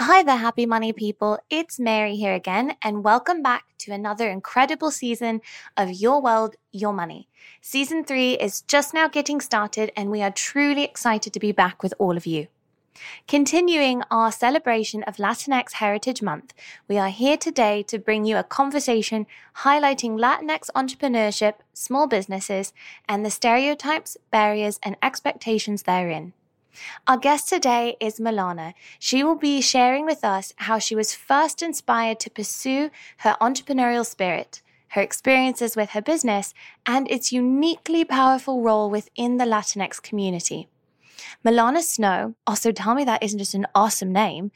Hi there, happy money people. It's Mary here again, and welcome back to another incredible season of Your World, Your Money. Season three is just now getting started, and we are truly excited to be back with all of you. Continuing our celebration of Latinx Heritage Month, we are here today to bring you a conversation highlighting Latinx entrepreneurship, small businesses, and the stereotypes, barriers, and expectations therein. Our guest today is Milana. She will be sharing with us how she was first inspired to pursue her entrepreneurial spirit, her experiences with her business, and its uniquely powerful role within the Latinx community. Milana Snow, also tell me that isn't just an awesome name.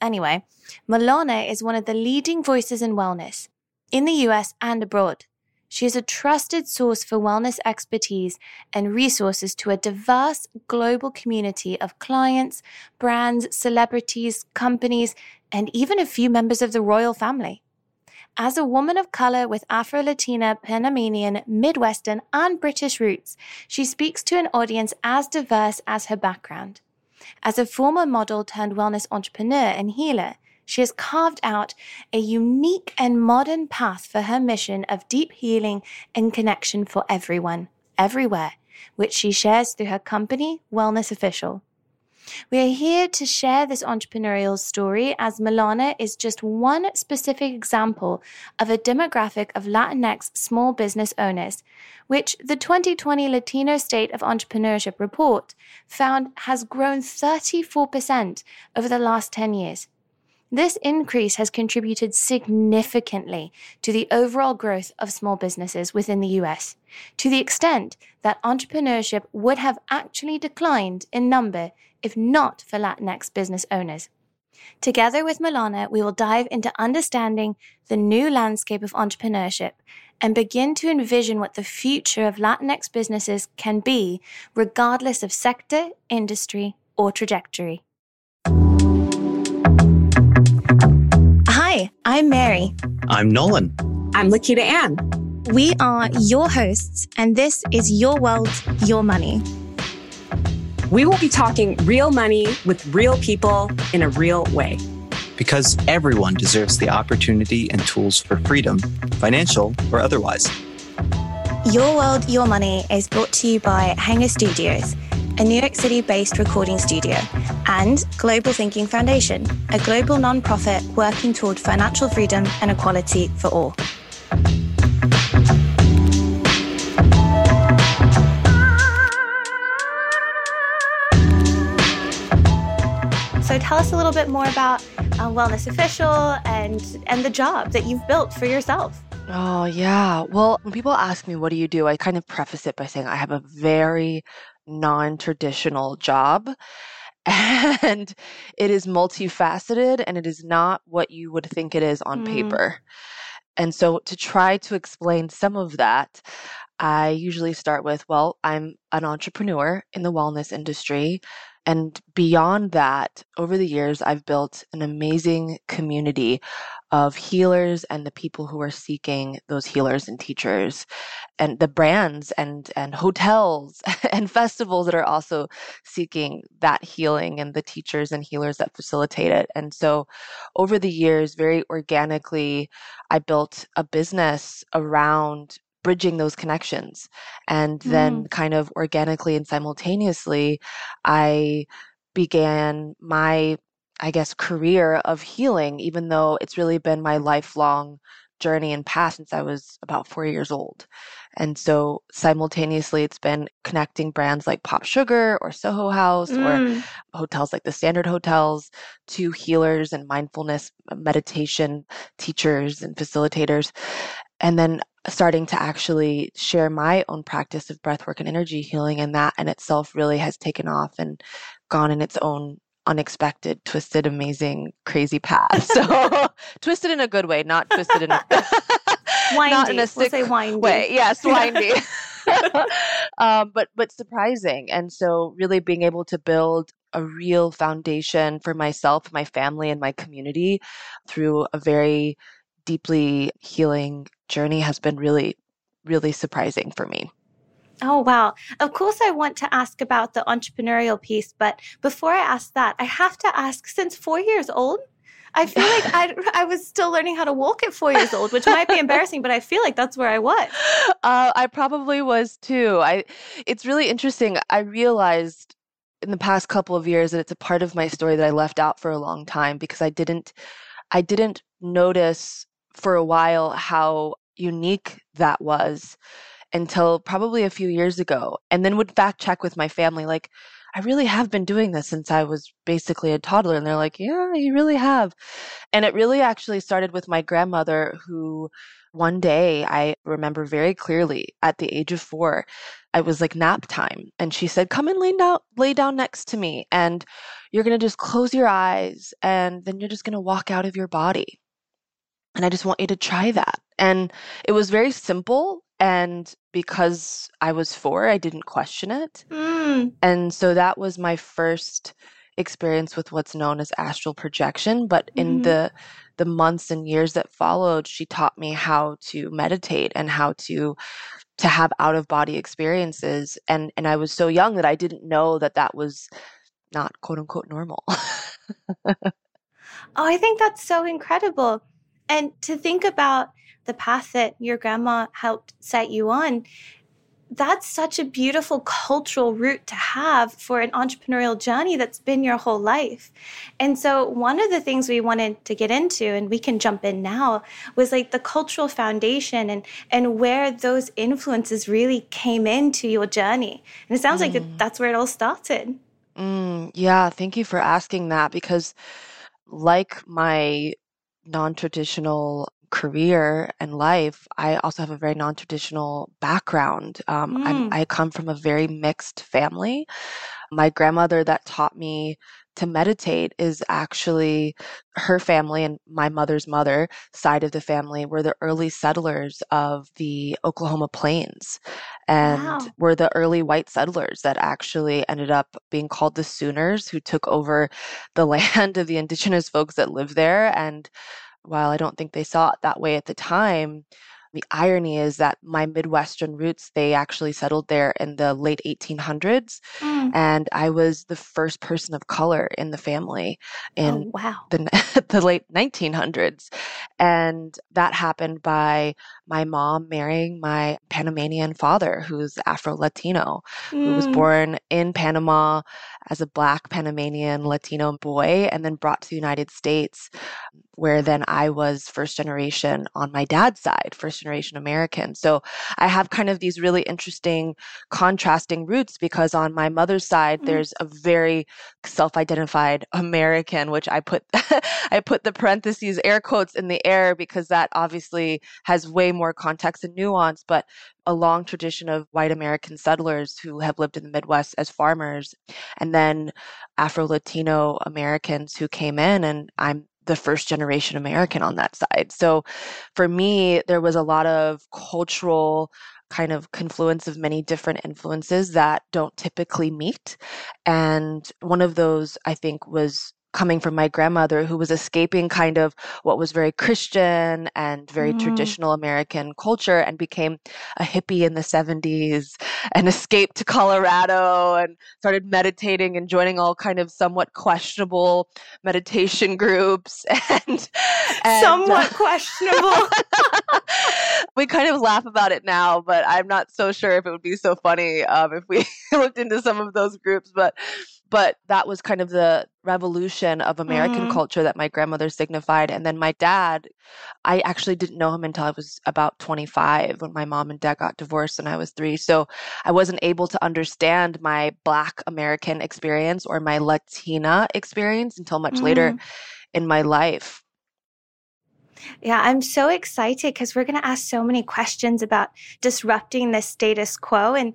Anyway, Milana is one of the leading voices in wellness in the US and abroad. She is a trusted source for wellness expertise and resources to a diverse global community of clients, brands, celebrities, companies, and even a few members of the royal family. As a woman of color with Afro Latina, Panamanian, Midwestern, and British roots, she speaks to an audience as diverse as her background. As a former model turned wellness entrepreneur and healer, she has carved out a unique and modern path for her mission of deep healing and connection for everyone, everywhere, which she shares through her company, Wellness Official. We are here to share this entrepreneurial story as Milana is just one specific example of a demographic of Latinx small business owners, which the 2020 Latino State of Entrepreneurship report found has grown 34% over the last 10 years. This increase has contributed significantly to the overall growth of small businesses within the US, to the extent that entrepreneurship would have actually declined in number if not for Latinx business owners. Together with Milana, we will dive into understanding the new landscape of entrepreneurship and begin to envision what the future of Latinx businesses can be, regardless of sector, industry, or trajectory. Hi, I'm Mary. I'm Nolan. I'm Lakita Ann. We are your hosts, and this is Your World, Your Money. We will be talking real money with real people in a real way. Because everyone deserves the opportunity and tools for freedom, financial or otherwise. Your World, Your Money is brought to you by Hanger Studios, a New York City based recording studio, and Global Thinking Foundation, a global nonprofit working toward financial freedom and equality for all. So tell us a little bit more about uh, Wellness Official and and the job that you've built for yourself. Oh, yeah. Well, when people ask me, what do you do? I kind of preface it by saying I have a very non traditional job and it is multifaceted and it is not what you would think it is on Mm. paper. And so, to try to explain some of that, I usually start with, well, I'm an entrepreneur in the wellness industry. And beyond that, over the years, I've built an amazing community of healers and the people who are seeking those healers and teachers and the brands and and hotels and festivals that are also seeking that healing and the teachers and healers that facilitate it. And so over the years, very organically, I built a business around bridging those connections. And then, mm. kind of organically and simultaneously, I began my, I guess, career of healing, even though it's really been my lifelong journey and path since I was about four years old. And so simultaneously, it's been connecting brands like Pop Sugar or Soho House or Mm. hotels like the Standard Hotels to healers and mindfulness uh, meditation teachers and facilitators. And then starting to actually share my own practice of breathwork and energy healing. And that in itself really has taken off and gone in its own unexpected, twisted, amazing, crazy path. So twisted in a good way, not twisted in a Windy. not in a We'll say windy. way. Yes, windy. um, but but surprising, and so really being able to build a real foundation for myself, my family, and my community through a very deeply healing journey has been really, really surprising for me. Oh, wow. Of course, I want to ask about the entrepreneurial piece, but before I ask that, I have to ask since four years old, I feel like I, I was still learning how to walk at four years old, which might be embarrassing, but I feel like that's where I was. Uh, I probably was too. I. It's really interesting. I realized in the past couple of years that it's a part of my story that I left out for a long time because I didn't, I didn't notice for a while how unique that was until probably a few years ago, and then would fact check with my family, like I really have been doing this since I was basically a toddler. And they're like, yeah, you really have. And it really actually started with my grandmother, who one day I remember very clearly at the age of four, I was like nap time. And she said, come and lay down, lay down next to me. And you're going to just close your eyes and then you're just going to walk out of your body. And I just want you to try that. And it was very simple and because I was four, I didn't question it. Mm. And so that was my first experience with what's known as astral projection. But in Mhm. the the months and years that followed, she taught me how to meditate and how to to have out of body experiences. And and I was so young that I didn't know that that was not quote unquote normal. Oh, I think that's so incredible. And to think about the path that your grandma helped set you on, that's such a beautiful cultural route to have for an entrepreneurial journey that's been your whole life. And so, one of the things we wanted to get into, and we can jump in now, was like the cultural foundation and, and where those influences really came into your journey. And it sounds like Mm. that's where it all started. Mm, yeah, thank you for asking that because, like my non traditional career and life, I also have a very non traditional background. Um, I'm, Mm. I come from a very mixed family. My grandmother that taught me to meditate is actually her family and my mother's mother side of the family were the early settlers of the Oklahoma plains and Wow. were the early white settlers that actually ended up being called the Sooners who took over the land of the indigenous folks that lived there and while I don't think they saw it that way at the time, the irony is that my Midwestern roots, they actually settled there in the late 1800s. Mm. And I was the first person of color in the family Oh, in wow. the, the late 1900s. And that happened by my mom marrying my Panamanian father, who's Afro Latino, who was Mm. born in Panama as a black Panamanian Latino boy and then brought to the United States, where then I was first generation on my dad's side, first generation American. So I have kind of these really interesting contrasting roots because on my mother's side, Mm. there's a very self-identified American, which I put I put the parentheses air quotes in the air because that obviously has way more context and nuance, but a long tradition of white American settlers who have lived in the Midwest as farmers, and then Afro Latino Americans who came in, and I'm the first generation American on that side. So for me, there was a lot of cultural kind of confluence of many different influences that don't typically meet. And one of those, I think, was coming from my grandmother who was escaping kind of what was very Christian and very Mm. traditional American culture and became a hippie in the 70s and escaped to Colorado and started meditating and joining all kind of somewhat questionable meditation groups and, and Somewhat questionable. we kind of laugh about it now, but I'm not so sure if it would be so funny um, if we looked into some of those groups. But but that was kind of the revolution of American Mhm. culture that my grandmother signified. And then my dad, I actually didn't know him until I was about 25 when my mom and dad got divorced and I was three. So I wasn't able to understand my Black American experience or my Latina experience until much later Mm. in my life. Yeah, I'm so excited because we're going to ask so many questions about disrupting the status quo. And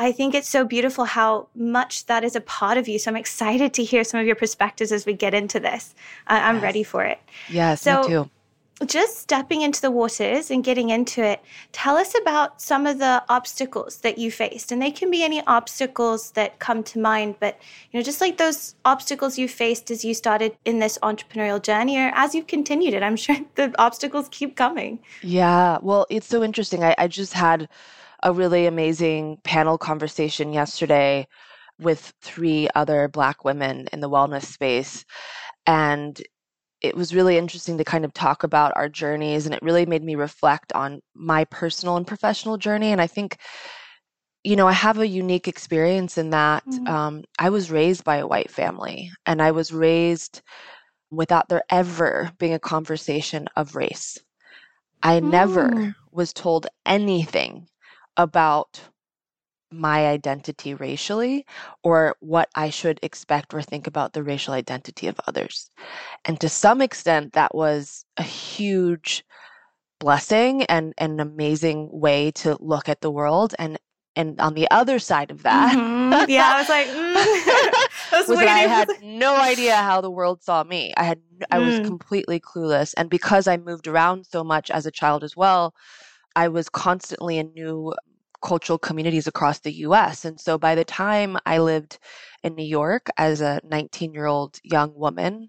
I think it's so beautiful how much that is a part of you. So I'm excited to hear some of your perspectives as we get into this. I- I'm Yes. ready for it. Yes, So- me too. Just stepping into the waters and getting into it, tell us about some of the obstacles that you faced. And they can be any obstacles that come to mind, but you know, just like those obstacles you faced as you started in this entrepreneurial journey or as you've continued it, I'm sure the obstacles keep coming. Yeah, well, it's so interesting. I, I just had a really amazing panel conversation yesterday with three other Black women in the wellness space. And it was really interesting to kind of talk about our journeys, and it really made me reflect on my personal and professional journey. And I think, you know, I have a unique experience in that Mm. um, I was raised by a white family, and I was raised without there ever being a conversation of race. I never Mm. was told anything about my identity racially or what I should expect or think about the racial identity of others. And to some extent, that was a huge blessing and, and an amazing way to look at the world. And and on the other side of that, Mhm. Yeah, I was like, mm. I was, was I had no idea how the world saw me. I had I was Mm. completely clueless, and because I moved around so much as a child as well, I was constantly in new cultural communities across the U.S. And so by the time I lived in New York as a 19 year old young woman,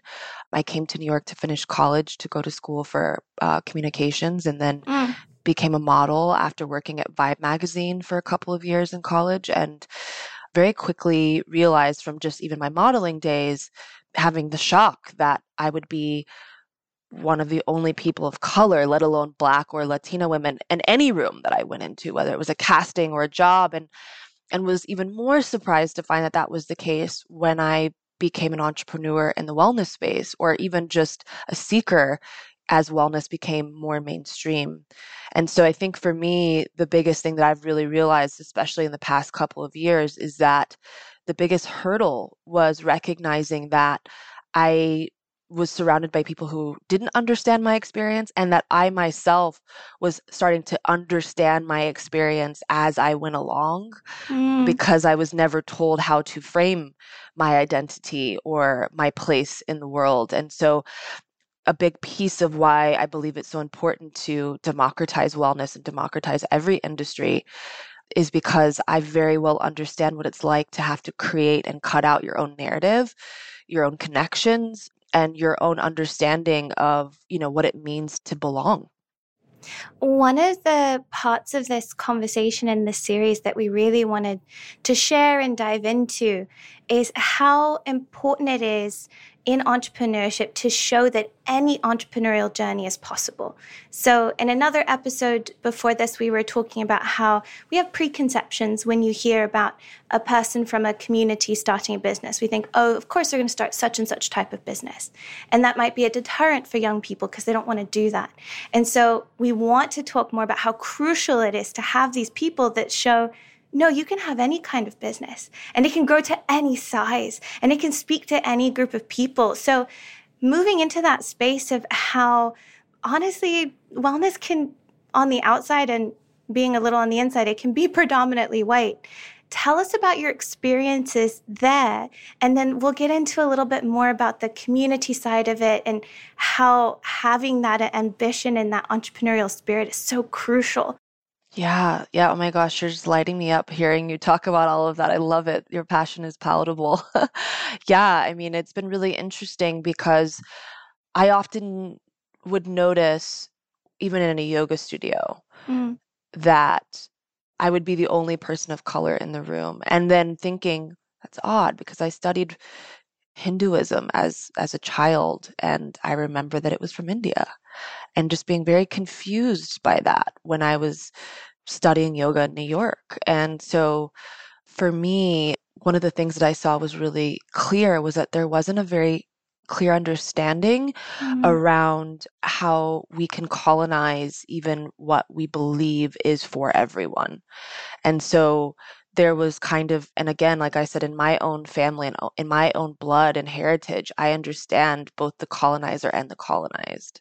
I came to New York to finish college to go to school for uh, communications, and then Mm. became a model after working at Vibe magazine for a couple of years in college and very quickly realized from just even my modeling days having the shock that I would be one of the only people of color, let alone black or Latina women in any room that I went into, whether it was a casting or a job and and was even more surprised to find that that was the case when I became an entrepreneur in the wellness space or even just a seeker as wellness became more mainstream. And so I think for me, the biggest thing that I've really realized, especially in the past couple of years, is that the biggest hurdle was recognizing that I was surrounded by people who didn't understand my experience and that I myself was starting to understand my experience as I went along Mm. because I was never told how to frame my identity or my place in the world. And so a big piece of why I believe it's so important to democratize wellness and democratize every industry is because I very well understand what it's like to have to create and cut out your own narrative, your own connections, and your own understanding of, you know, what it means to belong. One of the parts of this conversation in this series that we really wanted to share and dive into is how important it is in entrepreneurship to show that any entrepreneurial journey is possible. So, in another episode before this, we were talking about how we have preconceptions when you hear about a person from a community starting a business. We think, oh, of course they're going to start such and such type of business. And that might be a deterrent for young people because they don't want to do that. And so, we want to talk more about how crucial it is to have these people that show no, you can have any kind of business and it can grow to any size and it can speak to any group of people. So, moving into that space of how honestly wellness can, on the outside and being a little on the inside, it can be predominantly white. Tell us about your experiences there, and then we'll get into a little bit more about the community side of it and how having that ambition and that entrepreneurial spirit is so crucial. Yeah, yeah. Oh my gosh, you're just lighting me up hearing you talk about all of that. I love it. Your passion is palatable. Yeah, I mean, it's been really interesting because I often would notice, even in a yoga studio, Mm. that I would be the only person of color in the room. And then thinking, that's odd because I studied Hinduism as as a child and I remember that it was from India and just being very confused by that when I was studying yoga in New York. And so for me, one of the things that I saw was really clear was that there wasn't a very clear understanding Mm. around how we can colonize even what we believe is for everyone. And so there was kind of, and again, like I said, in my own family and uh, in my own blood and heritage, I understand both the colonizer and the colonized.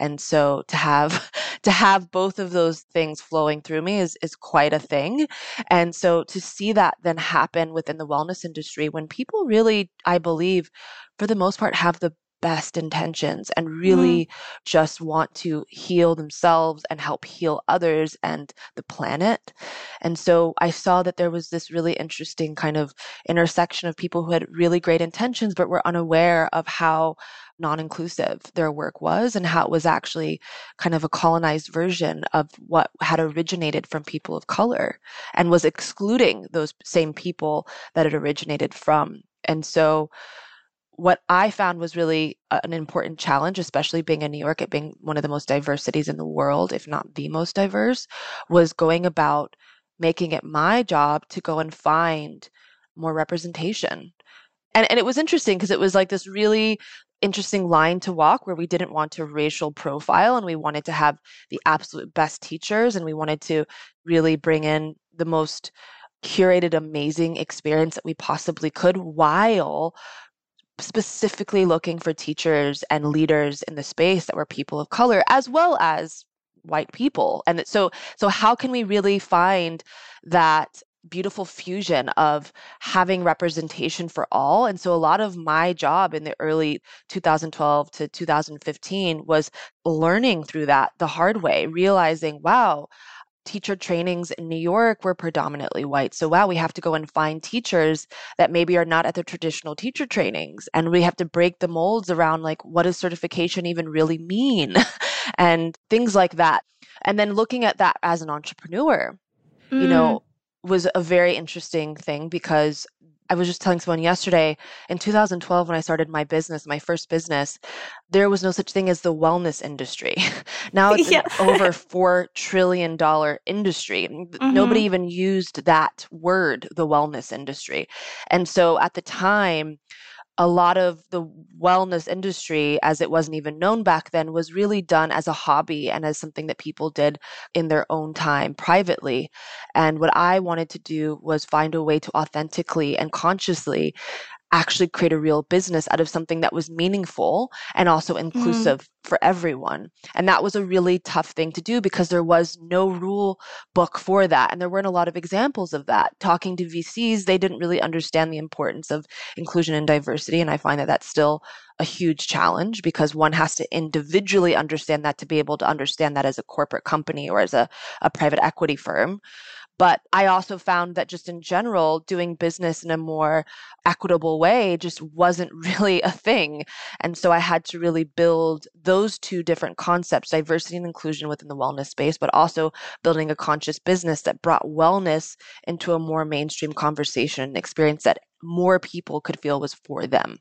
And so to have to have both of those things flowing through me is is quite a thing. And so to see that then happen within the wellness industry when people really, I believe, for the most part, have the best intentions and mm-hmm. really just want to heal themselves and help heal others and the planet. And so I saw that there was this really interesting kind of intersection of people who had really great intentions but were unaware of how non inclusive their work was and how it was actually kind of a colonized version of what had originated from people of color and was excluding those same people that it originated from. And so, what I found was really an important challenge, especially being in New York, it being one of the most diverse cities in the world, if not the most diverse, was going about making it my job to go and find more representation. And, and it was interesting because it was like this really interesting line to walk where we didn't want to racial profile and we wanted to have the absolute best teachers and we wanted to really bring in the most curated amazing experience that we possibly could while specifically looking for teachers and leaders in the space that were people of color as well as white people and so so how can we really find that beautiful fusion of having representation for all. And so a lot of my job in the early 2012 to 2015 was learning through that the hard way, realizing, wow, teacher trainings in New York were predominantly white. So, wow, we have to go and find teachers that maybe are not at the traditional teacher trainings. And we have to break the molds around like, what does certification even really mean? and things like that. And then looking at that as an entrepreneur, mm. you know, was a very interesting thing because I was just telling someone yesterday in 2012 when I started my business, my first business, there was no such thing as the wellness industry. now it's yeah. an over 4 trillion dollar industry. Mm-hmm. Nobody even used that word, the wellness industry. And so at the time, a lot of the wellness industry, as it wasn't even known back then, was really done as a hobby and as something that people did in their own time privately. And what I wanted to do was find a way to authentically and consciously actually create a real business out of something that was meaningful and also mm. inclusive mm. for everyone. And that was a really tough thing to do because there was no rule book for that. And there weren't a lot of examples of that. Talking to VCs, they didn't really understand the importance of inclusion and diversity. And I find that that's still a huge challenge because one has to individually understand that to be able to understand that as a corporate company or as a, a private equity firm. But I also found that just in general, doing business in a more equitable way just wasn't really a thing. And so I had to really build those two different concepts diversity and inclusion within the wellness space, but also building a conscious business that brought wellness into a more mainstream conversation experience that more people could feel was for them.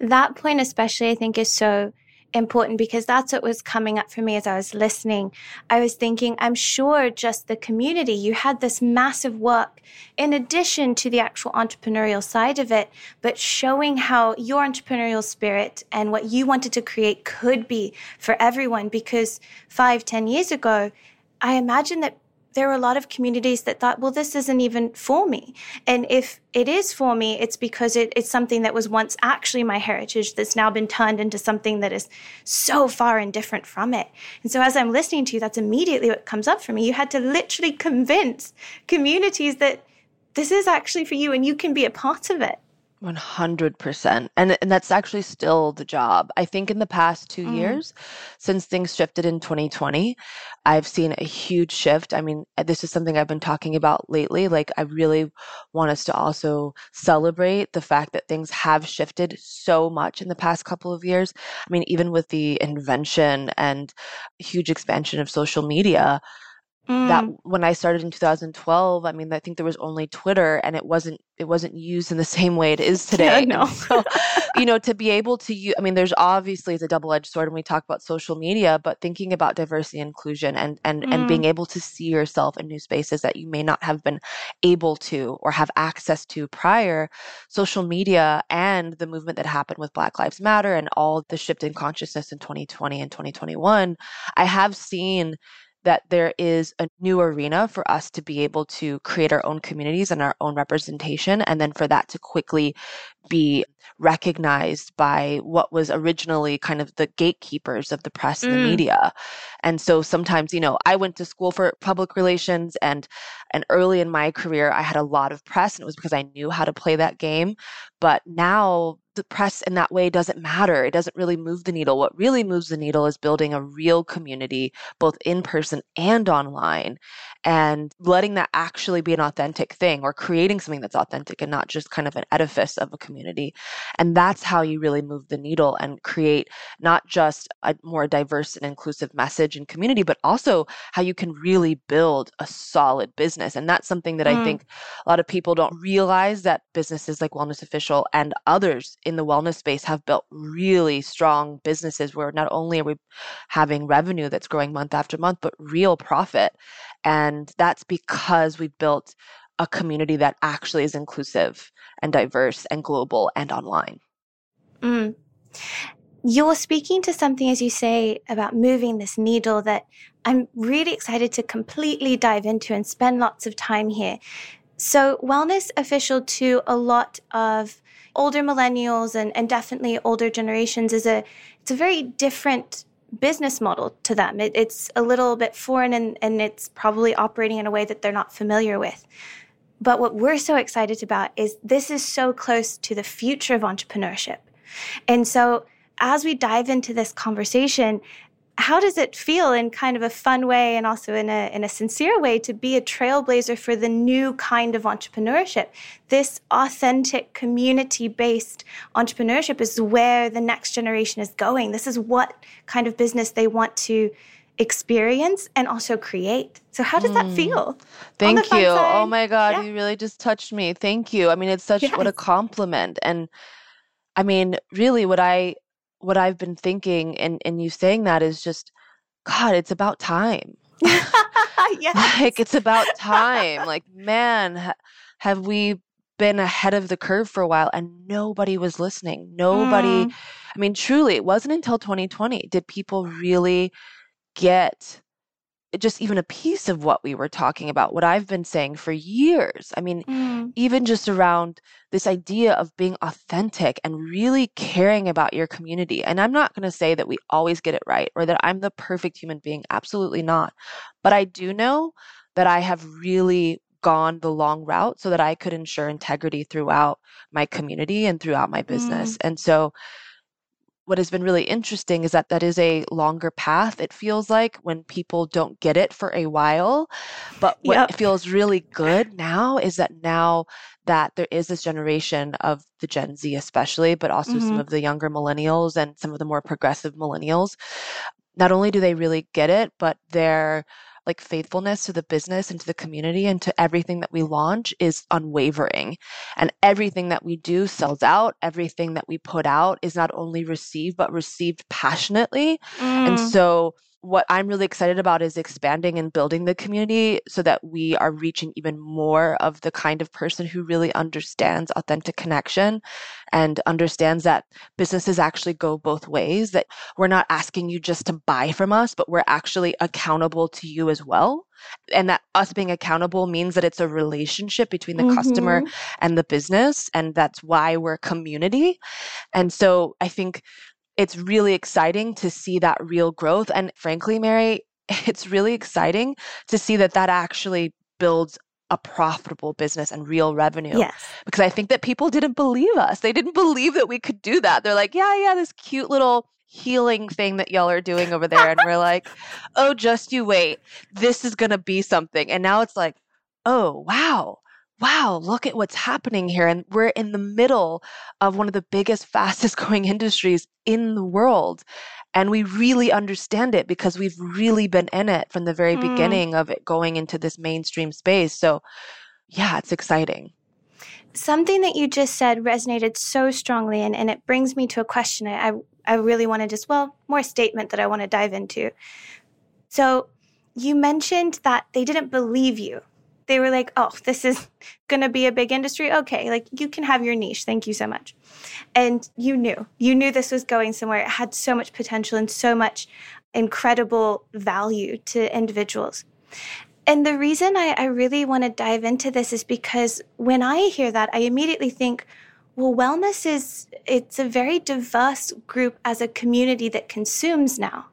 That point, especially, I think, is so important because that's what was coming up for me as I was listening. I was thinking, I'm sure just the community, you had this massive work in addition to the actual entrepreneurial side of it, but showing how your entrepreneurial spirit and what you wanted to create could be for everyone. Because five, ten years ago, I imagine that there were a lot of communities that thought, well, this isn't even for me. And if it is for me, it's because it, it's something that was once actually my heritage that's now been turned into something that is so far and different from it. And so as I'm listening to you, that's immediately what comes up for me. You had to literally convince communities that this is actually for you and you can be a part of it. 100%. And and that's actually still the job. I think in the past 2 mm. years since things shifted in 2020, I've seen a huge shift. I mean, uh, this is something I've been talking about lately. Like I really want us to also celebrate the fact that things have shifted so much in the past couple of years. I mean, even with the invention and huge expansion of social media, that mm. when I started in 2012, I mean, I think there was only Twitter and it wasn't, it wasn't used in the same way it is today. Yeah, no. so, you know, to be able to use, I mean, there's obviously it's a double edged sword when we talk about social media, but thinking about diversity and inclusion and, and, mm. and being mm. able to see yourself in new spaces that you may not have been able to or have access to prior social media and the movement that happened with Black Lives Matter and all the shift in consciousness in 2020 and 2021, I have seen that there is a new arena for us to be able to create our own communities and our own representation, and then for that to quickly be recognized by what was originally kind of the gatekeepers of the press and mm. the media. And so sometimes, you know, I went to school for public relations and and early in my career I had a lot of press and it was because I knew how to play that game. But now the press in that way doesn't matter. It doesn't really move the needle. What really moves the needle is building a real community, both in person and online, and letting that actually be an authentic thing or creating something that's authentic and not just kind of an edifice of a community. And that's how you really move the needle and create not just a more diverse and inclusive message and community, but also how you can really build a solid business. And that's something that mm. I think a lot of people don't realize that businesses like Wellness Official and others in the wellness space have built really strong businesses where not only are we having revenue that's growing month after month, but real profit. And that's because we've built a community that actually is inclusive and diverse and global and online. Mm. You're speaking to something, as you say, about moving this needle that I'm really excited to completely dive into and spend lots of time here. So, wellness official to a lot of older millennials and, and definitely older generations is a it's a very different business model to them. It, it's a little bit foreign and, and it's probably operating in a way that they're not familiar with. But what we're so excited about is this is so close to the future of entrepreneurship. And so as we dive into this conversation, how does it feel in kind of a fun way and also in a, in a sincere way to be a trailblazer for the new kind of entrepreneurship? This authentic community based entrepreneurship is where the next generation is going. This is what kind of business they want to experience and also create. So how does that hmm. feel? Thank you. Oh? Oh my god, yeah. you really just touched me. Thank you. I mean, it's such yes. what a compliment and I mean, really what I what I've been thinking and and you saying that is just god, it's about time. yes. Like it's about time. like man, ha- have we been ahead of the curve for a while and nobody was listening. Nobody mm. I mean truly, it wasn't until 2020 did people really get just even a piece of what we were talking about, what I've been saying for years. I mean, mm. even just around this idea of being authentic and really caring about your community. And I'm not going to say that we always get it right or that I'm the perfect human being. Absolutely not. But I do know that I have really gone the long route so that I could ensure integrity throughout my community and throughout my business. Mm. And so, what has been really interesting is that that is a longer path it feels like when people don't get it for a while but what yep. feels really good now is that now that there is this generation of the gen z especially but also mm-hmm. some of the younger millennials and some of the more progressive millennials not only do they really get it but they're like faithfulness to the business and to the community and to everything that we launch is unwavering. And everything that we do sells out. Everything that we put out is not only received, but received passionately. Mm. And so what I'm really excited about is expanding and building the community so that we are reaching even more of the kind of person who really understands authentic connection and understands that businesses actually go both ways, that we're not asking you just to buy from us, but we're actually accountable to you as well. And that us being accountable means that it's a relationship between the mm-hmm. customer and the business. And that's why we're community. And so I think it's really exciting to see that real growth. And frankly, Mary, it's really exciting to see that that actually builds a profitable business and real revenue. Yes. Because I think that people didn't believe us. They didn't believe that we could do that. They're like, yeah, yeah, this cute little healing thing that y'all are doing over there. And we're like, oh, just you wait. This is going to be something. And now it's like, oh, wow wow, look at what's happening here. And we're in the middle of one of the biggest, fastest growing industries in the world. And we really understand it because we've really been in it from the very mm. beginning of it going into this mainstream space. So, yeah, it's exciting. Something that you just said resonated so strongly, and, and it brings me to a question I, I really want to just, well, more statement that I want to dive into. So, you mentioned that they didn't believe you they were like, oh, this is going to be a big industry. Okay, like you can have your niche. Thank you so much. And you knew, you knew this was going somewhere. It had so much potential and so much incredible value to individuals. And the reason I, I really want to dive into this is because when I hear that, I immediately think, well, wellness is, it's a very diverse group as a community that consumes now.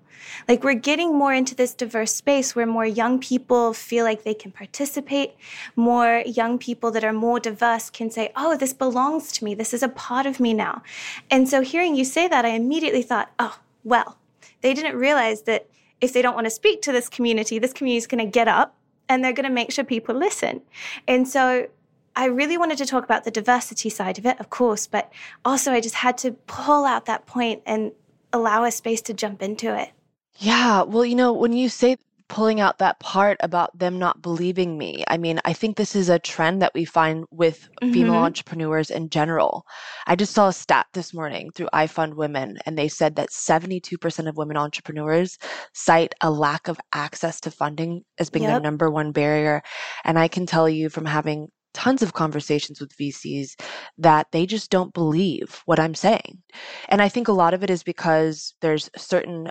Like we're getting more into this diverse space where more young people feel like they can participate, more young people that are more diverse can say, oh, this belongs to me. This is a part of me now. And so hearing you say that, I immediately thought, oh, well, they didn't realize that if they don't want to speak to this community, this community is going to get up and they're going to make sure people listen. And so I really wanted to talk about the diversity side of it, of course, but also I just had to pull out that point and allow a space to jump into it. Yeah. Well, you know, when you say pulling out that part about them not believing me, I mean, I think this is a trend that we find with female Mm-hmm. entrepreneurs in general. I just saw a stat this morning through iFund Women, and they said that 72% of women entrepreneurs cite a lack of access to funding as being their Yep. number one barrier. And I can tell you from having tons of conversations with VCs that they just don't believe what I'm saying. And I think a lot of it is because there's certain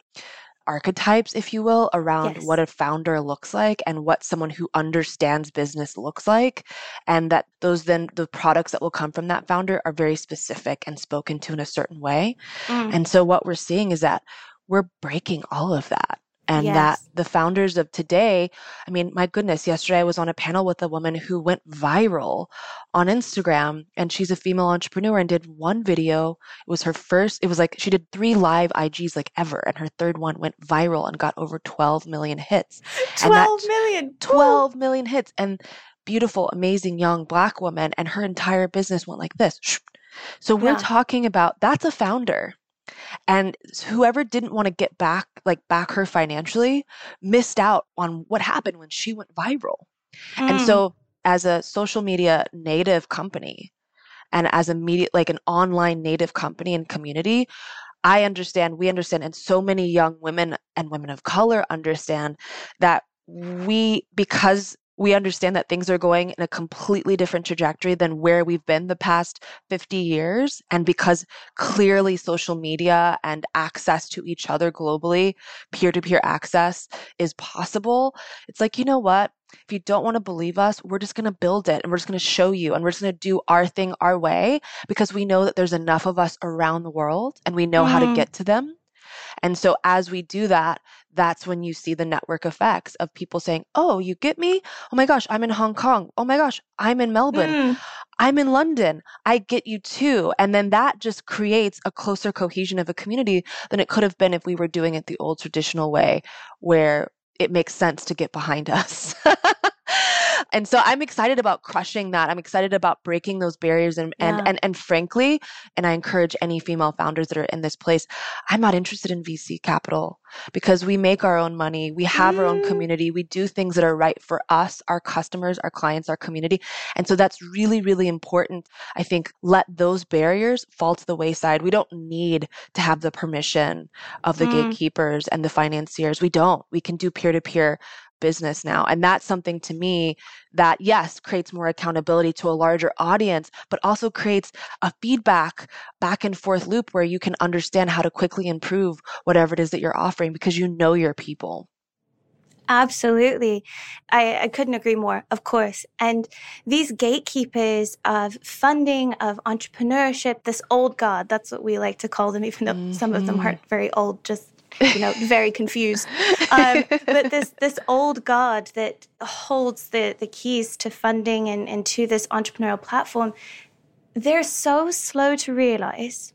archetypes, if you will, around Yes. what a founder looks like and what someone who understands business looks like. And that those then, the products that will come from that founder are very specific and spoken to in a certain way. Mm. And so what we're seeing is that we're breaking all of that. And that the founders of today, I mean, my goodness, yesterday I was on a panel with a woman who went viral on Instagram and she's a female entrepreneur and did one video. It was her first, it was like she did three live IGs like ever. And her third one went viral and got over 12 million hits. And that- 12 million. Woo. 12 million hits and beautiful amazing young black woman and her entire business went like this so we're Yeah. talking about that's a founder and whoever didn't want to get back like back her financially missed out on what happened when she went viral and Mm. so as a social media native company and as a media like an online native company and community i understand we understand and so many young women and women of color understand that we because we understand that things are going in a completely different trajectory than where we've been the past 50 years and because clearly social media and access to each other globally peer-to-peer access is possible it's like you know what if you don't want to believe us, we're just going to build it and we're just going to show you and we're just going to do our thing our way because we know that there's enough of us around the world and we know how to Mm. get to them. And so as we do that, that's when you see the network effects of people saying, Oh, you get me? Oh my gosh, I'm in Hong Kong. Oh my gosh, I'm in Melbourne. Mm. I'm in London. I get you too. And then that just creates a closer cohesion of a community than it could have been if we were doing it the old traditional way where it makes sense to get behind us. And so I'm excited about crushing that. I'm excited about breaking those barriers and and, Yeah. and and frankly, and I encourage any female founders that are in this place, I'm not interested in VC capital because we make our own money. We have our own Mm. community. We do things that are right for us, our customers, our clients, our community. And so that's really, really important. I think let those barriers fall to the wayside. We don't need to have the permission of the Mm. gatekeepers and the financiers. We don't. We can do peer to peer business now. And that's something to me that, yes, creates more accountability to a larger audience, but also creates a feedback back and forth loop where you can understand how to quickly improve whatever it is that you're offering because you know your people. Absolutely. I, I couldn't agree more, of course. And these gatekeepers of funding, of entrepreneurship, this old guard, that's what we like to call them, even though some of them Mhm. aren't very old, just, you know, very confused. Um, but this this old guard that holds the, the keys to funding and, and to this entrepreneurial platform, they're so slow to realize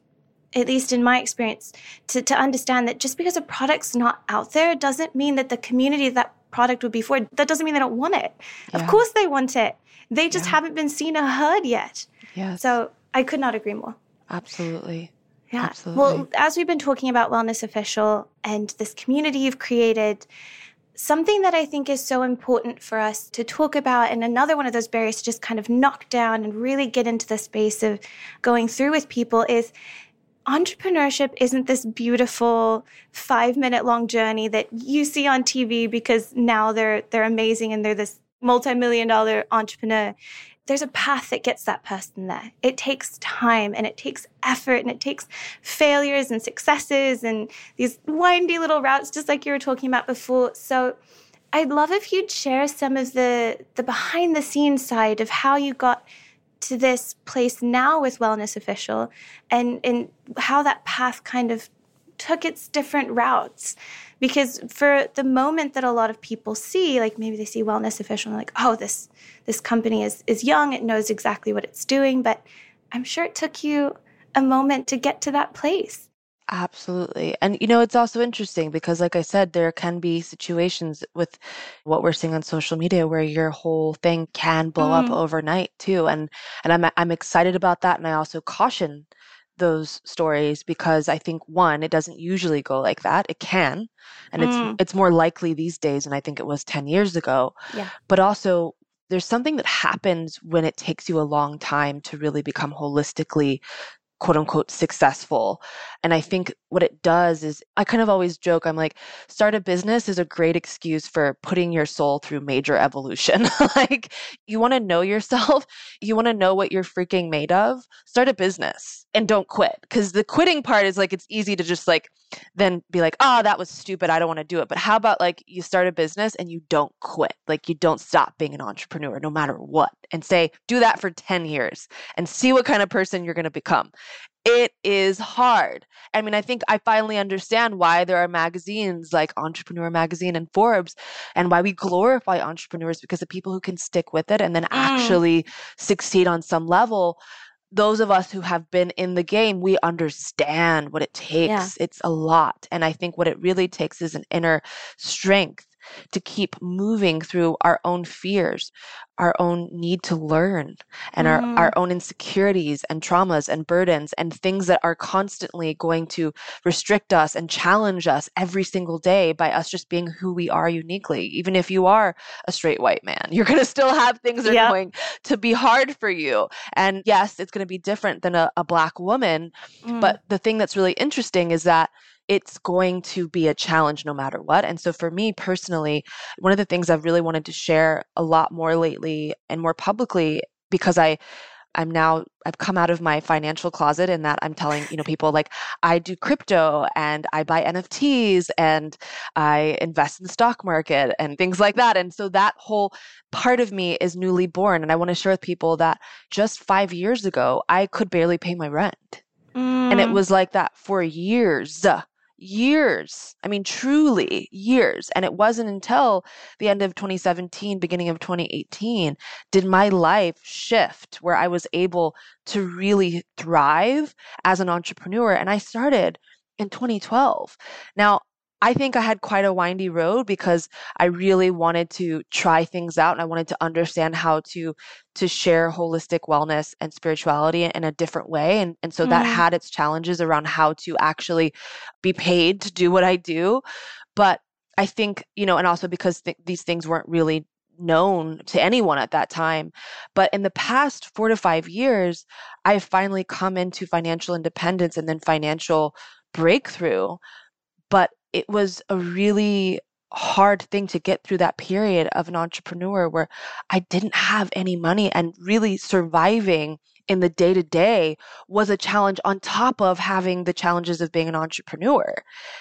at least in my experience, to, to understand that just because a product's not out there doesn't mean that the community that product would be for, that doesn't mean they don't want it. Of course they want it. They just Yeah. haven't been seen or heard yet. Yes. So I could not agree more. absolutely. Yeah. Absolutely. Well, as we've been talking about Wellness Official and this community you've created, something that I think is so important for us to talk about, and another one of those barriers to just kind of knock down and really get into the space of going through with people is entrepreneurship isn't this beautiful five minute long journey that you see on TV because now they're they're amazing and they're this multi-million dollar entrepreneur there's a path that gets that person there. It takes time and it takes effort and it takes failures and successes and these windy little routes, just like you were talking about before. So I'd love if you'd share some of the the behind the scenes side of how you got to this place now with Wellness Official and and how that path kind of took its different routes because for the moment that a lot of people see like maybe they see wellness official and like oh this this company is is young it knows exactly what it's doing but i'm sure it took you a moment to get to that place Absolutely. And you know, it's also interesting because like I said, there can be situations with what we're seeing on social media where your whole thing can blow up Mm, overnight too. And and I'm I'm excited about that and I also caution those stories because I think one, it doesn't usually go like that. It can, and it's mm, it's more likely these days than I think it was 10 years ago. yeah. But also there's something that happens when it takes you a long time to really become holistically quote unquote successful. And I think what it does is I kind of always joke, I'm like, start a business is a great excuse for putting your soul through major evolution. like, you want to know yourself, you want to know what you're freaking made of, start a business and don't quit. Because the quitting part is like, it's easy to just like, then be like, oh, that was stupid. I don't want to do it. But how about like you start a business and you don't quit? Like you don't stop being an entrepreneur no matter what and say, do that for 10 years and see what kind of person you're going to become it is hard. I mean, I think I finally understand why there are magazines like Entrepreneur Magazine and Forbes and why we glorify entrepreneurs because the people who can stick with it and then Mm, actually succeed on some level. Those of us who have been in the game, we understand what it yeah. takes. It's a lot. And I think what it really takes is an inner strength to keep moving through our own fears, our own need to learn, and our, Mm, our own insecurities and traumas and burdens and things that are constantly going to restrict us and challenge us every single day by us just being who we are uniquely. Even if you are a straight white man, you're going to still have things that are going to be hard for you. And yes, it's going to be different than a, a black woman. Mm, But the thing that's really interesting is that it's going to be a challenge no matter what. And so for me personally, one of the things I've really wanted to share a lot more lately and more publicly because I I'm now I've come out of my financial closet in that I'm telling, you know, people like I do crypto and I buy NFTs and I invest in the stock market and things like that. And so that whole part of me is newly born and I want to share with people that just 5 years ago I could barely pay my rent. And it mm, was like that for years. Years. I mean, truly years. And it wasn't until the end of 2017, beginning of 2018, did my life shift where I was able to really thrive as an entrepreneur. And I started in 2012. Now, I think I had quite a windy road because I really wanted to try things out and I wanted to understand how to to share holistic wellness and spirituality in a different way. And, and so that mm, had its challenges around how to actually be paid to do what I do. But I think, you know, and also because th- these things weren't really known to anyone at that time. But in the past four to five years, I've finally come into financial independence and then financial breakthrough. But it was a really hard thing to get through that period of an entrepreneur where I didn't have any money and really surviving in the day to day was a challenge on top of having the challenges of being an entrepreneur.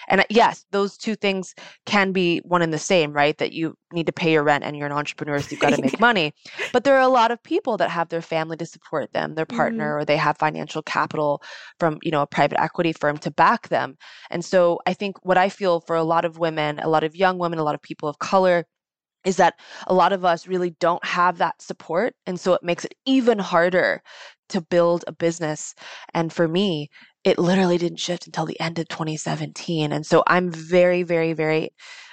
And uh, yes, those two things can be one and the same, right? That you need to pay your rent and you're an entrepreneur, so you've got to make money. But there are a lot of people that have their family to support them, their partner, or they have financial capital from, you know, a private equity firm to back them. And so I think what I feel for a lot of women, a lot of young women, a lot of people of color, is that a lot of us really don't have that support. And so it makes it even harder to build a business. And for me, it literally didn't shift until the end of 2017. And so I'm very, very, very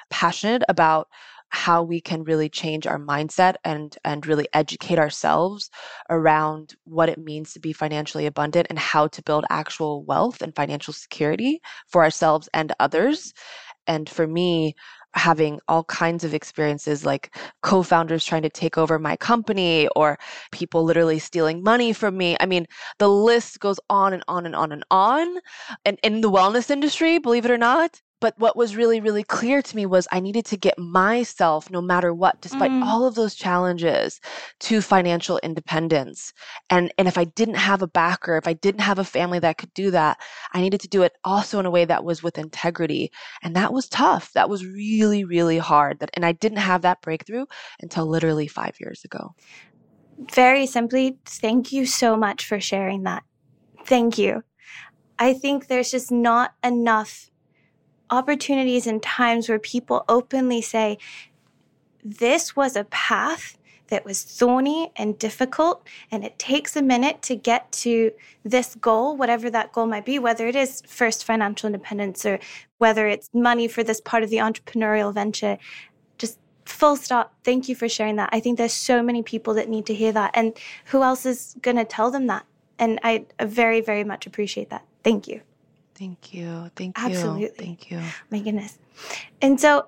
passionate about how we can really change our mindset and and really educate ourselves around what it means to be financially abundant and how to build actual wealth and financial security for ourselves and others and for me having all kinds of experiences like co-founders trying to take over my company or people literally stealing money from me. I mean the list goes on and on and on and on. And in the wellness industry believe it or not but what was really really clear to me was i needed to get myself no matter what despite mm. all of those challenges to financial independence and and if i didn't have a backer if i didn't have a family that could do that i needed to do it also in a way that was with integrity and that was tough that was really really hard that and i didn't have that breakthrough until literally 5 years ago Very simply, thank you so much for sharing that. Thank you. I think there's just not enough opportunities and times where people openly say, This was a path that was thorny and difficult, and it takes a minute to get to this goal, whatever that goal might be, whether it is first financial independence or whether it's money for this part of the entrepreneurial venture. Just full stop. Thank you for sharing that. I think there's so many people that need to hear that. And who else is going to tell them that? And I very, very much appreciate that. Thank you. Thank you. Thank you. Absolutely. Thank you. My goodness. And so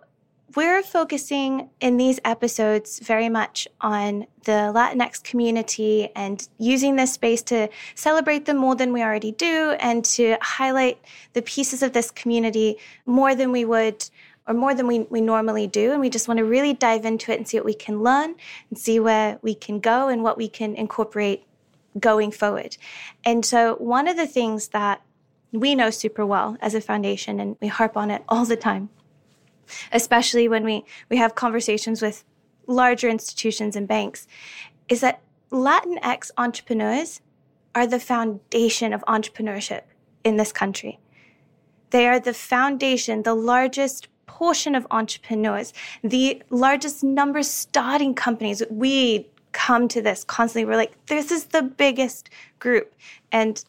we're focusing in these episodes very much on the Latinx community and using this space to celebrate them more than we already do and to highlight the pieces of this community more than we would or more than we, we normally do. And we just want to really dive into it and see what we can learn and see where we can go and what we can incorporate going forward. And so, one of the things that we know super well as a foundation, and we harp on it all the time, especially when we, we have conversations with larger institutions and banks, is that Latinx entrepreneurs are the foundation of entrepreneurship in this country. They are the foundation, the largest portion of entrepreneurs, the largest number starting companies. We come to this constantly. We're like, this is the biggest group. And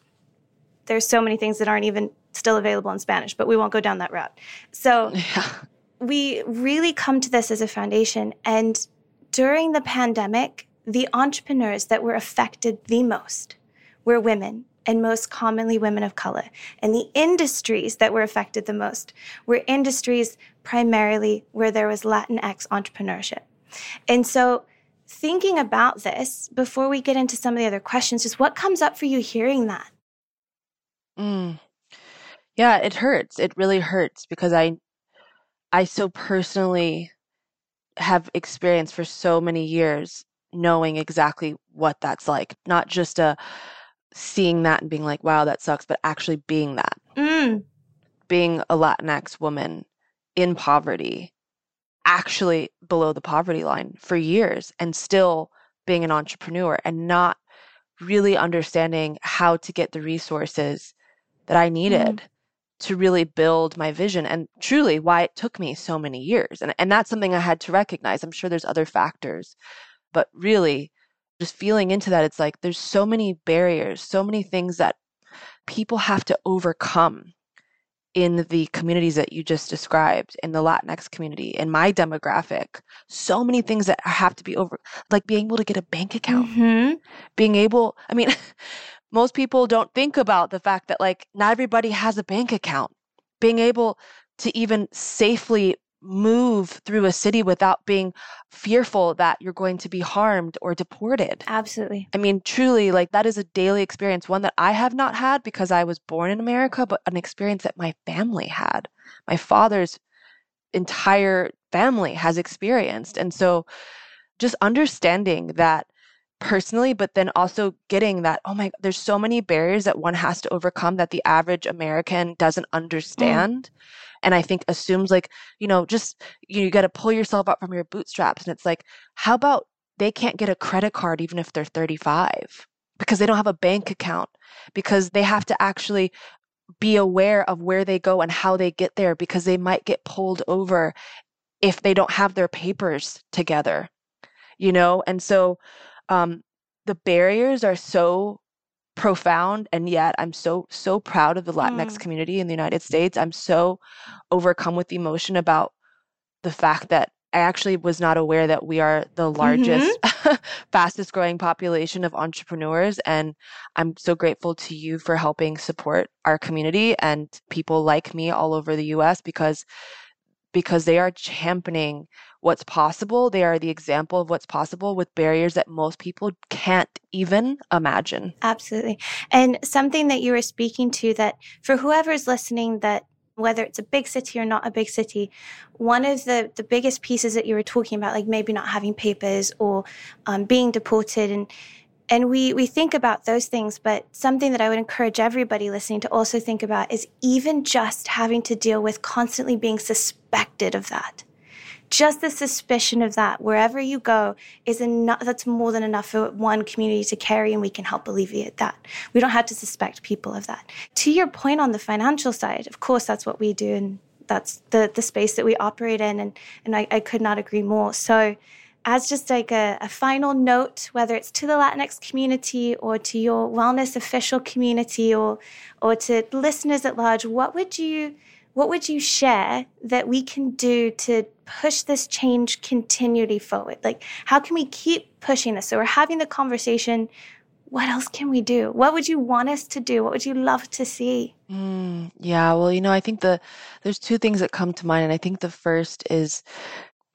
there's so many things that aren't even still available in Spanish, but we won't go down that route. So yeah we really come to this as a foundation. And during the pandemic, the entrepreneurs that were affected the most were women and most commonly women of color. And the industries that were affected the most were industries primarily where there was Latinx entrepreneurship. And so, thinking about this before we get into some of the other questions, just what comes up for you hearing that? Mm. Yeah, it hurts. It really hurts because I I so personally have experienced for so many years knowing exactly what that's like. Not just a uh, seeing that and being like, wow, that sucks, but actually being that. Mm. Being a Latinx woman in poverty, actually below the poverty line for years, and still being an entrepreneur and not really understanding how to get the resources that I needed. Mm to really build my vision and truly why it took me so many years. And, and that's something I had to recognize. I'm sure there's other factors, but really just feeling into that, it's like there's so many barriers, so many things that people have to overcome in the communities that you just described in the Latinx community, in my demographic, so many things that have to be over, like being able to get a bank account, mm-hmm. being able, I mean, most people don't think about the fact that like not everybody has a bank account. Being able to even safely move through a city without being fearful that you're going to be harmed or deported. Absolutely. I mean, truly, like that is a daily experience, one that I have not had because I was born in America, but an experience that my family had. My father's entire family has experienced. And so just understanding that personally, but then also getting that, oh my, there's so many barriers that one has to overcome that the average American doesn't mm. understand. Mm. And I think assumes like, you know, just you, you got to pull yourself up from your bootstraps. And it's like, how about they can't get a credit card even if they're 35 because they don't have a bank account, because they have to actually be aware of where they go and how they get there because they might get pulled over if they don't have their papers together you know and so um, the barriers are so profound and yet i'm so so proud of the latinx mm. community in the united states i'm so overcome with emotion about the fact that i actually was not aware that we are the largest mm-hmm. fastest growing population of entrepreneurs and i'm so grateful to you for helping support our community and people like me all over the us because because they are championing what's possible. They are the example of what's possible with barriers that most people can't even imagine. Absolutely. And something that you were speaking to that for whoever's listening that whether it's a big city or not a big city, one of the, the biggest pieces that you were talking about, like maybe not having papers or um, being deported and and we we think about those things but something that i would encourage everybody listening to also think about is even just having to deal with constantly being suspected of that just the suspicion of that wherever you go is enough that's more than enough for one community to carry and we can help alleviate that we don't have to suspect people of that to your point on the financial side of course that's what we do and that's the the space that we operate in, and and I, I could not agree more. So, as just like a, a final note, whether it's to the Latinx community or to your wellness official community or or to listeners at large, what would you what would you share that we can do to push this change continually forward? Like, how can we keep pushing this? So we're having the conversation. What else can we do? What would you want us to do? What would you love to see? Mm, yeah, well, you know, I think the there's two things that come to mind, and I think the first is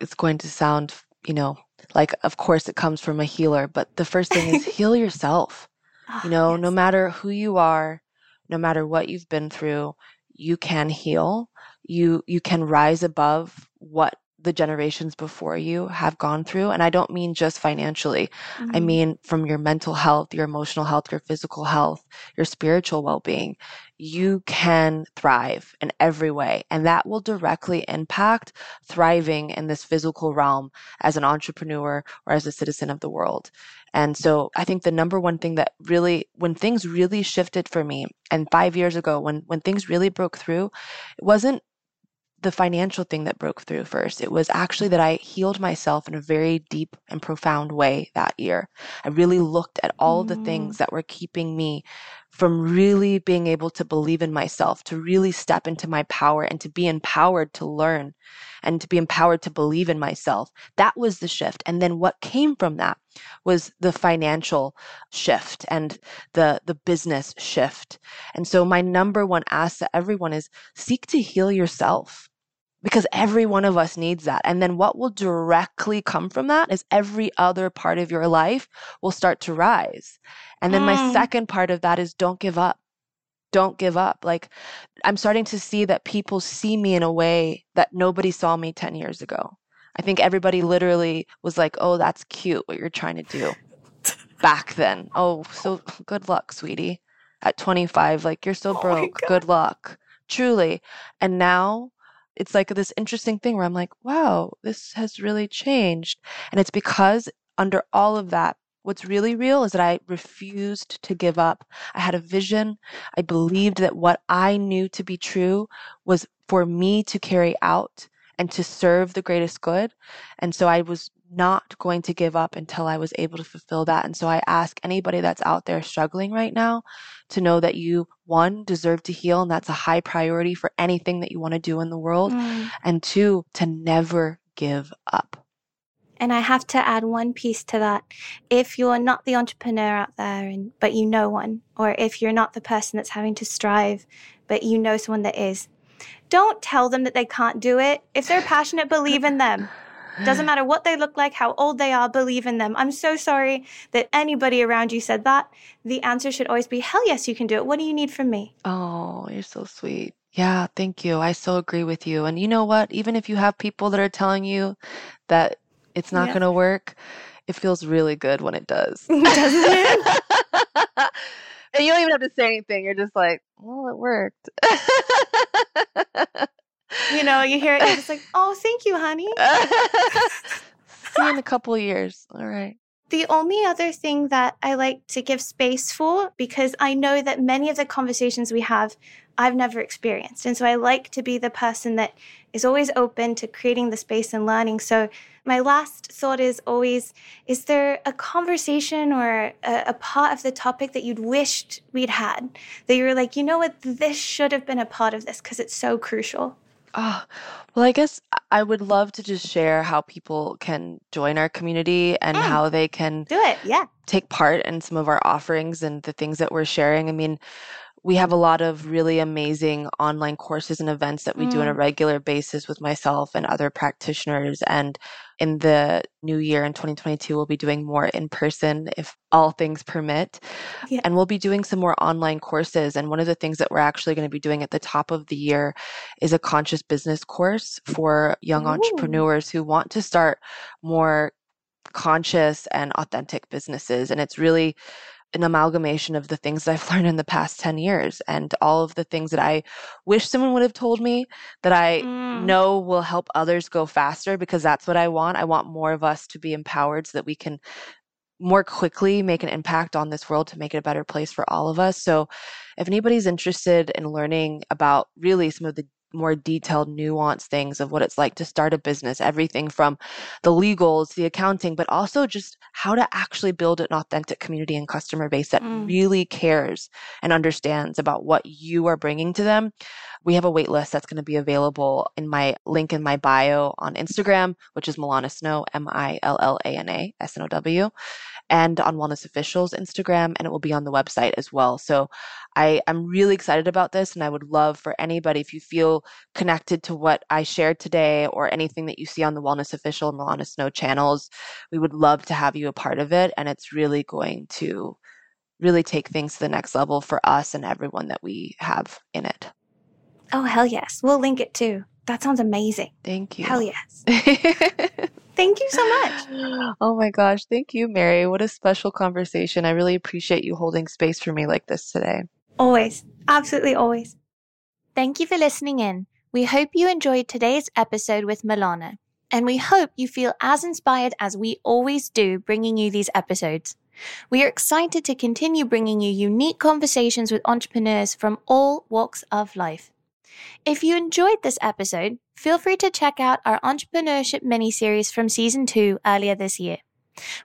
it's going to sound, you know, like of course it comes from a healer, but the first thing is heal yourself. Oh, You know, yes. no matter who you are, no matter what you've been through, you can heal. You you can rise above what the generations before you have gone through. And I don't mean just financially. I Mm. mean from your mental health, your emotional health, your physical health, your spiritual well-being. You can thrive in every way, and that will directly impact thriving in this physical realm as an entrepreneur or as a citizen of the world. And so I think the number one thing that really, when things really shifted for me, and five years ago, when when things really broke through, it wasn't the financial thing that broke through first. It was actually that I healed myself in a very deep and profound way that year. I really looked at all the Mm. things that were keeping me from really being able to believe in myself, to really step into my power and to be empowered to learn and to be empowered to believe in myself. That was the shift. And then what came from that was the financial shift and the the business shift. And so my number one ask to everyone is seek to heal yourself because every one of us needs that. And then what will directly come from that is every other part of your life will start to rise. And then my Mm. second part of that is don't give up. Don't give up. Like I'm starting to see that people see me in a way that nobody saw me 10 years ago. I think everybody literally was like, "Oh, that's cute what you're trying to do." Back then. Oh, so good luck, sweetie. At 25, like you're so Oh broke. God. Good luck. Truly. And now it's like this interesting thing where I'm like, wow, this has really changed. And it's because under all of that, what's really real is that I refused to give up. I had a vision. I believed that what I knew to be true was for me to carry out and to serve the greatest good. And so I was not going to give up until I was able to fulfill that. And so I ask anybody that's out there struggling right now to know that you, one, deserve to heal, and that's a high priority for anything that you want to do in the world. Mm. And two, to never give up. And I have to add one piece to that. If you're not the entrepreneur out there, and, but you know one, or if you're not the person that's having to strive, but you know someone that is, don't tell them that they can't do it. If they're passionate, believe in them. Doesn't matter what they look like, how old they are, believe in them. I'm so sorry that anybody around you said that. The answer should always be, hell yes, you can do it. What do you need from me? Oh, you're so sweet. Yeah, thank you. I so agree with you. And you know what? Even if you have people that are telling you that it's not Yeah. going to work, it feels really good when it does. Doesn't it? and you don't even have to say anything. You're just like, well, it worked. You know, you hear it, you're just like, oh, thank you, honey. See you in a couple of years. All right. The only other thing that I like to give space for, because I know that many of the conversations we have, I've never experienced. And so I like to be the person that is always open to creating the space and learning. So my last thought is always is there a conversation or a, a part of the topic that you'd wished we'd had that you were like, you know what, this should have been a part of this because it's so crucial? Oh, well, I guess I- would love to just share how people can join our community and Mm. how they can Do it. Yeah. take part in some of our offerings and the things that we're sharing. I mean, we have a lot of really amazing online courses and events that we do on a Mm. regular basis with myself and other practitioners. And in the new year in 2022, we'll be doing more in person if all things permit. Yeah. And we'll be doing some more online courses. And one of the things that we're actually going to be doing at the top of the year is a conscious business course for young Ooh. entrepreneurs who want to start more conscious and authentic businesses. And it's really an amalgamation of the things that I've learned in the past 10 years and all of the things that I wish someone would have told me that I Mm. know will help others go faster because that's what I want. I want more of us to be empowered so that we can more quickly make an impact on this world to make it a better place for all of us. So if anybody's interested in learning about really some of the more detailed, nuanced things of what it's like to start a business, everything from the legals, the accounting, but also just how to actually build an authentic community and customer base that mm. really cares and understands about what you are bringing to them. We have a wait list that's going to be available in my link in my bio on Instagram, which is Millana Snow, M I L L A N A S N O W and on Wellness Officials Instagram, and it will be on the website as well. So I, I'm really excited about this, and I would love for anybody, if you feel connected to what I shared today or anything that you see on the Wellness Official and Millana Snow channels, we would love to have you a part of it. And it's really going to really take things to the next level for us and everyone that we have in it. Oh, hell yes. We'll link it too. That sounds amazing. Thank you. Hell yes. Thank you so much. Oh my gosh. Thank you, Mary. What a special conversation. I really appreciate you holding space for me like this today. Always. Absolutely always. Thank you for listening in. We hope you enjoyed today's episode with Millana, and we hope you feel as inspired as we always do bringing you these episodes. We are excited to continue bringing you unique conversations with entrepreneurs from all walks of life. If you enjoyed this episode, feel free to check out our entrepreneurship mini series from season two earlier this year,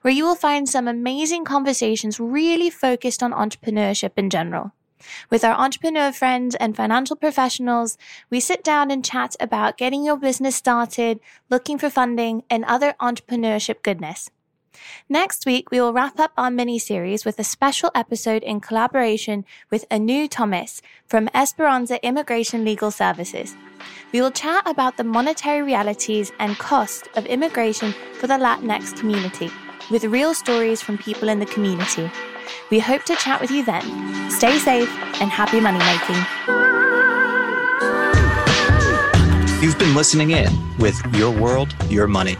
where you will find some amazing conversations really focused on entrepreneurship in general. With our entrepreneur friends and financial professionals, we sit down and chat about getting your business started, looking for funding, and other entrepreneurship goodness. Next week, we will wrap up our mini series with a special episode in collaboration with Anu Thomas from Esperanza Immigration Legal Services. We will chat about the monetary realities and cost of immigration for the Latinx community with real stories from people in the community. We hope to chat with you then. Stay safe and happy money making. You've been listening in with Your World, Your Money.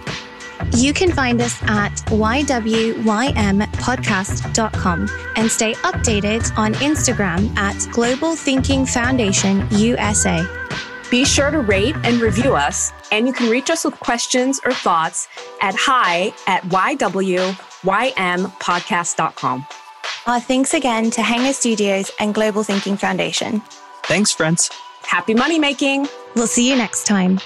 You can find us at ywympodcast.com and stay updated on Instagram at Global Thinking Foundation USA. Be sure to rate and review us, and you can reach us with questions or thoughts at hi at ywympodcast.com. Our thanks again to Hanger Studios and Global Thinking Foundation. Thanks, friends. Happy money making. We'll see you next time.